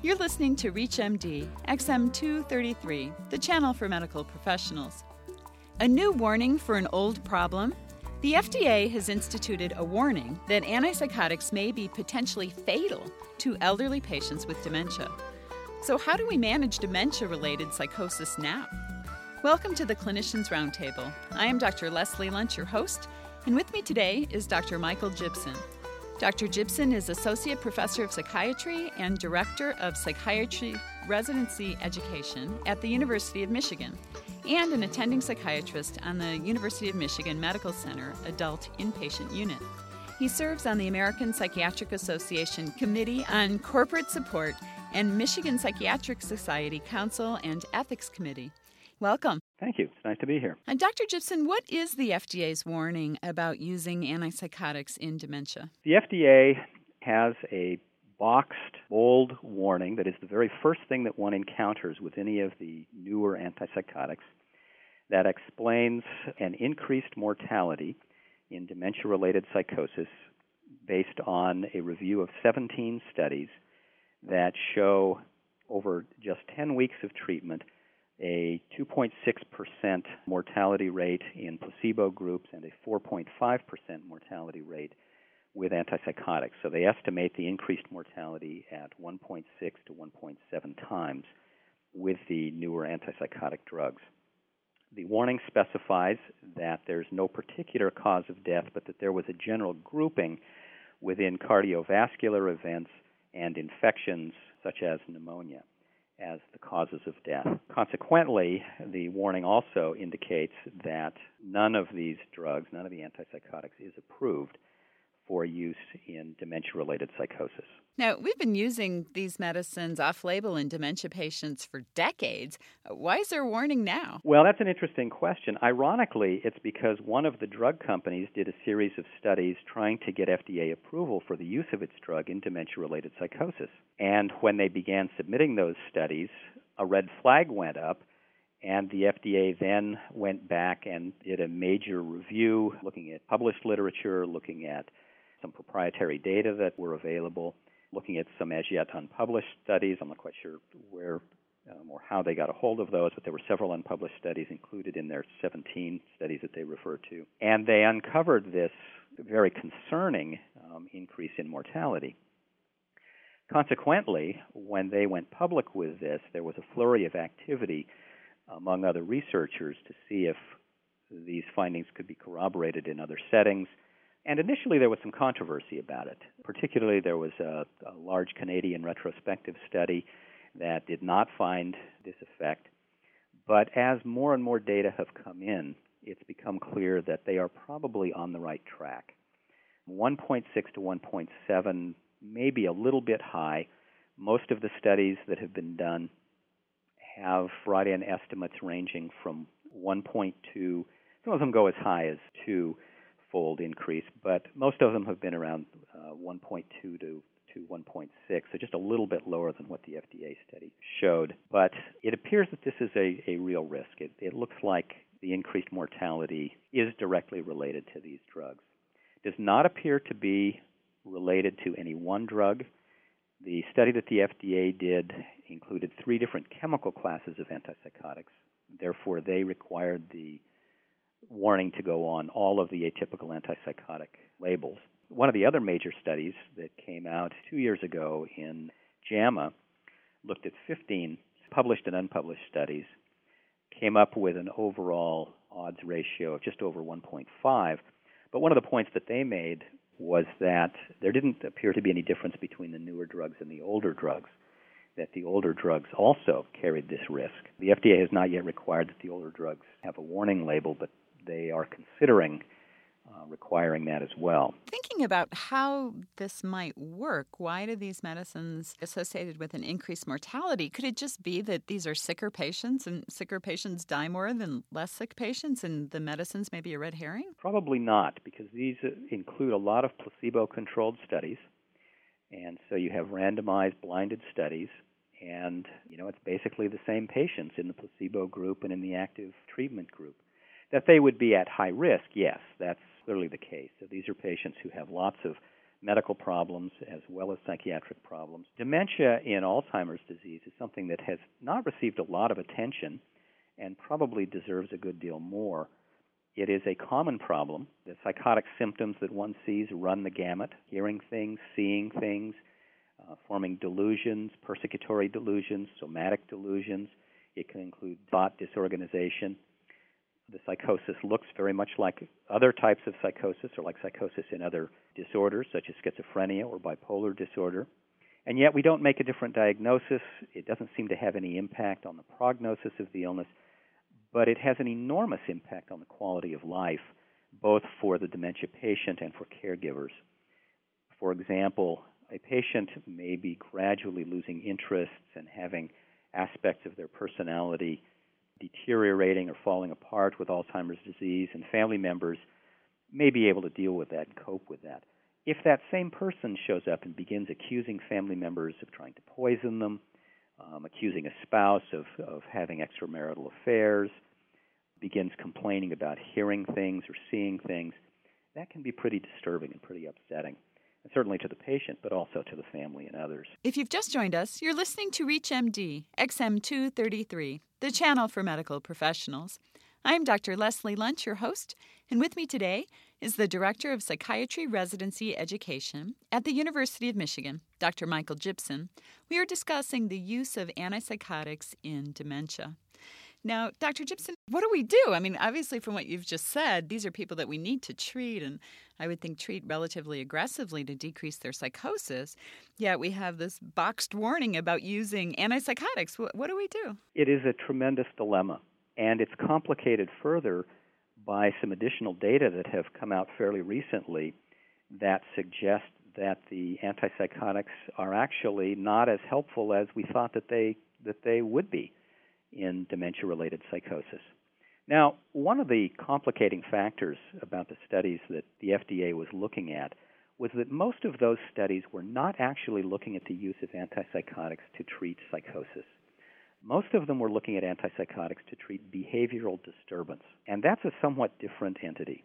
You're listening to ReachMD XM233, the channel for medical professionals. A new warning for an old problem? The FDA has instituted a warning that antipsychotics may be potentially fatal to elderly patients with dementia. So, how do we manage dementia related psychosis now? Welcome to the Clinicians Roundtable. I am Dr. Leslie Lundt, your host, and with me today is Dr. Michael Gibson. Dr. Gibson is Associate Professor of Psychiatry and Director of Psychiatry Residency Education at the University of Michigan and an attending psychiatrist on the University of Michigan Medical Center Adult Inpatient Unit. He serves on the American Psychiatric Association Committee on Corporate Support and Michigan Psychiatric Society Council and Ethics Committee. Welcome. Thank you. It's nice to be here. And Dr. Gibson, what is the FDA's warning about using antipsychotics in dementia? The FDA has a boxed, bold warning that is the very first thing that one encounters with any of the newer antipsychotics that explains an increased mortality in dementia related psychosis based on a review of 17 studies that show over just 10 weeks of treatment a 2.6% mortality rate in placebo groups and a 4.5% mortality rate with antipsychotics. So they estimate the increased mortality at 1.6 to 1.7 times with the newer antipsychotic drugs. The warning specifies that there's no particular cause of death, but that there was a general grouping within cardiovascular events and infections such as pneumonia as the causes of death. Consequently, the warning also indicates that none of these drugs, none of the antipsychotics, is approved for use in dementia related psychosis. Now, we've been using these medicines off label in dementia patients for decades. Uh, why is there a warning now? Well, that's an interesting question. Ironically, it's because one of the drug companies did a series of studies trying to get FDA approval for the use of its drug in dementia related psychosis. And when they began submitting those studies, a red flag went up and the FDA then went back and did a major review looking at published literature, looking at some proprietary data that were available, looking at some as yet unpublished studies. I'm not quite sure where um, or how they got a hold of those, but there were several unpublished studies included in their 17 studies that they referred to. And they uncovered this very concerning um, increase in mortality. Consequently, when they went public with this, there was a flurry of activity among other researchers to see if these findings could be corroborated in other settings and initially, there was some controversy about it. Particularly, there was a, a large Canadian retrospective study that did not find this effect. But as more and more data have come in, it's become clear that they are probably on the right track. 1.6 to 1.7 may be a little bit high. Most of the studies that have been done have brought in estimates ranging from 1.2, some of them go as high as 2 fold increase, but most of them have been around uh, 1.2 to to 1.6, so just a little bit lower than what the FDA study showed. But it appears that this is a, a real risk. It, it looks like the increased mortality is directly related to these drugs. Does not appear to be related to any one drug. The study that the FDA did included three different chemical classes of antipsychotics. Therefore, they required the warning to go on all of the atypical antipsychotic labels. One of the other major studies that came out two years ago in JAMA looked at 15 published and unpublished studies, came up with an overall odds ratio of just over 1.5. But one of the points that they made was that there didn't appear to be any difference between the newer drugs and the older drugs, that the older drugs also carried this risk. The FDA has not yet required that the older drugs have a warning label, but they are considering uh, requiring that as well. Thinking about how this might work, why do these medicines associated with an increased mortality? Could it just be that these are sicker patients and sicker patients die more than less sick patients and the medicines may be a red herring? Probably not, because these uh, include a lot of placebo controlled studies. And so you have randomized blinded studies and you know it's basically the same patients in the placebo group and in the active treatment group. That they would be at high risk, yes, that's clearly the case. So these are patients who have lots of medical problems as well as psychiatric problems. Dementia in Alzheimer's disease is something that has not received a lot of attention and probably deserves a good deal more. It is a common problem. The psychotic symptoms that one sees run the gamut hearing things, seeing things, uh, forming delusions, persecutory delusions, somatic delusions. It can include thought disorganization. The psychosis looks very much like other types of psychosis or like psychosis in other disorders, such as schizophrenia or bipolar disorder. And yet we don't make a different diagnosis. It doesn't seem to have any impact on the prognosis of the illness, but it has an enormous impact on the quality of life, both for the dementia patient and for caregivers. For example, a patient may be gradually losing interests and having aspects of their personality deteriorating or falling apart with Alzheimer's disease, and family members may be able to deal with that and cope with that. If that same person shows up and begins accusing family members of trying to poison them, um, accusing a spouse of, of having extramarital affairs, begins complaining about hearing things or seeing things, that can be pretty disturbing and pretty upsetting certainly to the patient, but also to the family and others. If you've just joined us, you're listening to ReachMD XM233, the channel for medical professionals. I'm Dr. Leslie Lundt, your host, and with me today is the Director of Psychiatry Residency Education at the University of Michigan, Dr. Michael Gibson. We are discussing the use of antipsychotics in dementia. Now, Dr. Gibson, what do we do? I mean, obviously, from what you've just said, these are people that we need to treat and I would think treat relatively aggressively to decrease their psychosis. Yet we have this boxed warning about using antipsychotics. What, what do we do? It is a tremendous dilemma, and it's complicated further by some additional data that have come out fairly recently that suggest that the antipsychotics are actually not as helpful as we thought that they that they would be in dementia related psychosis. Now, one of the complicating factors about the studies that the FDA was looking at was that most of those studies were not actually looking at the use of antipsychotics to treat psychosis. Most of them were looking at antipsychotics to treat behavioral disturbance, and that's a somewhat different entity.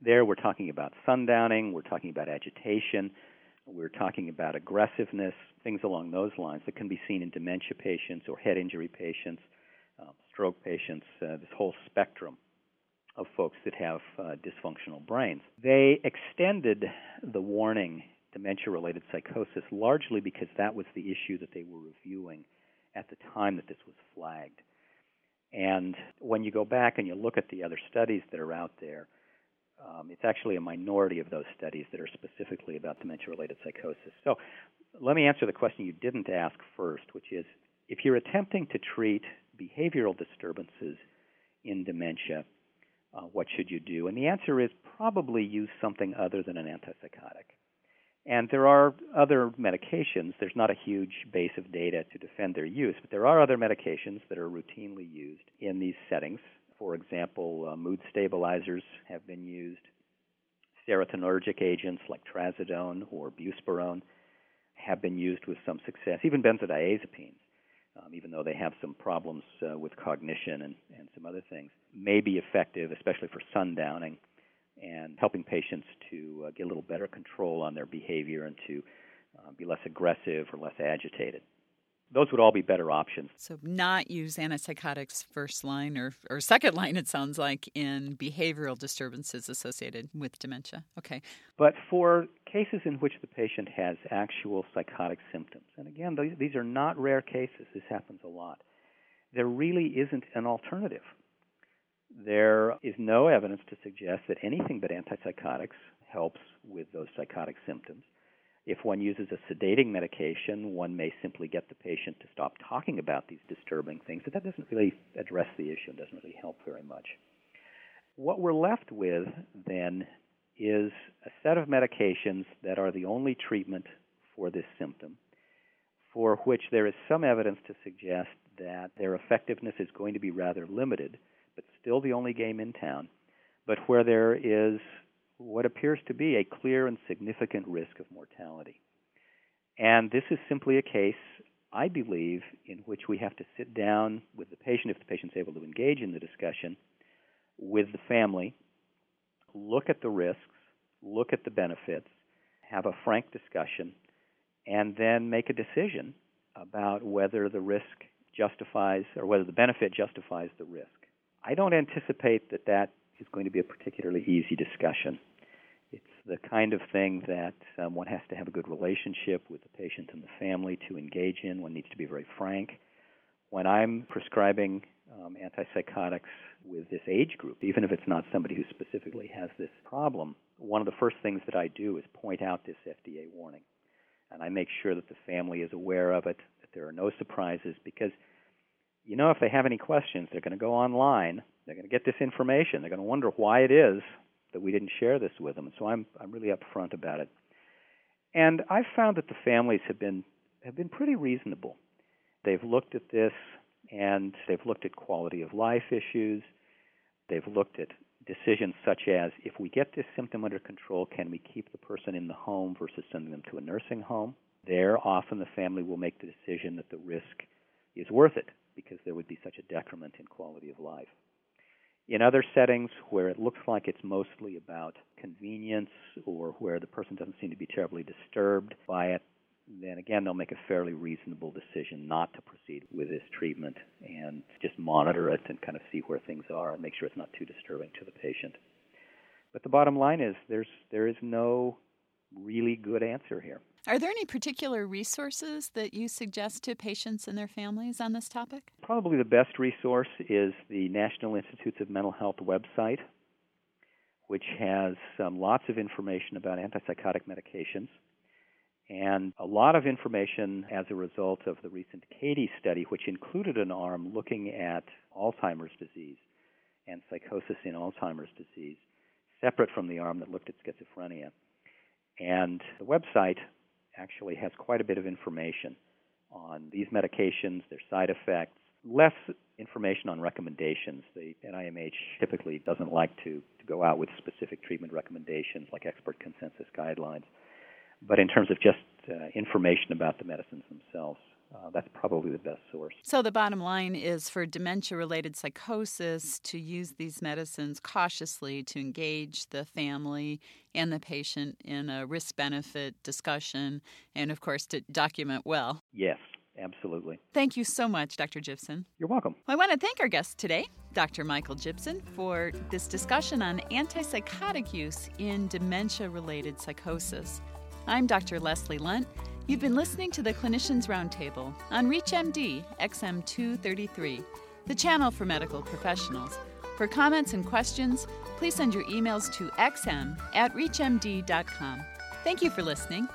There, we're talking about sundowning, we're talking about agitation, we're talking about aggressiveness, things along those lines that can be seen in dementia patients or head injury patients, stroke patients, uh, this whole spectrum of folks that have uh, dysfunctional brains. They extended the warning dementia related psychosis largely because that was the issue that they were reviewing at the time that this was flagged. And when you go back and you look at the other studies that are out there, um, it's actually a minority of those studies that are specifically about dementia related psychosis. So let me answer the question you didn't ask first, which is if you're attempting to treat behavioral disturbances in dementia, uh, what should you do? And the answer is probably use something other than an antipsychotic. And there are other medications. There's not a huge base of data to defend their use, but there are other medications that are routinely used in these settings. For example, uh, mood stabilizers have been used. Serotonergic agents like trazodone or buspirone have been used with some success. Even benzodiazepines um, even though they have some problems uh, with cognition and, and some other things, may be effective, especially for sundowning and helping patients to uh, get a little better control on their behavior and to uh, be less aggressive or less agitated those would all be better options. So, not use antipsychotics first line or, or second line, it sounds like, in behavioral disturbances associated with dementia. Okay. But for cases in which the patient has actual psychotic symptoms, and again, these are not rare cases, this happens a lot, there really isn't an alternative. There is no evidence to suggest that anything but antipsychotics helps with those psychotic symptoms. If one uses a sedating medication, one may simply get the patient to stop talking about these disturbing things, but that doesn't really address the issue and doesn't really help very much. What we're left with then is a set of medications that are the only treatment for this symptom, for which there is some evidence to suggest that their effectiveness is going to be rather limited, but still the only game in town, but where there is what appears to be a clear and significant risk of mortality. And this is simply a case, I believe, in which we have to sit down with the patient, if the patient's able to engage in the discussion, with the family, look at the risks, look at the benefits, have a frank discussion, and then make a decision about whether the risk justifies or whether the benefit justifies the risk. I don't anticipate that that is going to be a particularly easy discussion. It's the kind of thing that um, one has to have a good relationship with the patient and the family to engage in. One needs to be very frank. When I'm prescribing um, antipsychotics with this age group, even if it's not somebody who specifically has this problem, one of the first things that I do is point out this FDA warning. And I make sure that the family is aware of it, that there are no surprises, because you know if they have any questions, they're going to go online, they're going to get this information, they're going to wonder why it is that we didn't share this with them. So I'm I'm really upfront about it. And I've found that the families have been have been pretty reasonable. They've looked at this and they've looked at quality of life issues. They've looked at decisions such as if we get this symptom under control, can we keep the person in the home versus sending them to a nursing home? There, often the family will make the decision that the risk is worth it because there would be such a decrement in quality of life. In other settings where it looks like it's mostly about convenience or where the person doesn't seem to be terribly disturbed by it, then again they'll make a fairly reasonable decision not to proceed with this treatment and just monitor it and kind of see where things are and make sure it's not too disturbing to the patient. But the bottom line is there's there is no really good answer here. Are there any particular resources that you suggest to patients and their families on this topic? Probably the best resource is the National Institutes of Mental Health website, which has um, lots of information about antipsychotic medications and a lot of information as a result of the recent CATIE study, which included an arm looking at Alzheimer's disease and psychosis in Alzheimer's disease, separate from the arm that looked at schizophrenia. And the website actually has quite a bit of information on these medications, their side effects, less information on recommendations. The NIMH typically doesn't like to, to go out with specific treatment recommendations like expert consensus guidelines. But in terms of just uh, information about the medicines themselves, uh, that's probably the best source. So, the bottom line is for dementia related psychosis to use these medicines cautiously to engage the family and the patient in a risk benefit discussion, and of course, to document well. Yes, absolutely. Thank you so much, Dr. Gibson. You're welcome. I want to thank our guest today, Dr. Michael Gibson, for this discussion on antipsychotic use in dementia related psychosis. I'm Dr. Leslie Lundt. You've been listening to the Clinicians Roundtable on ReachMD XM233, the channel for medical professionals. For comments and questions, please send your emails to xm at reachmd.com. Thank you for listening.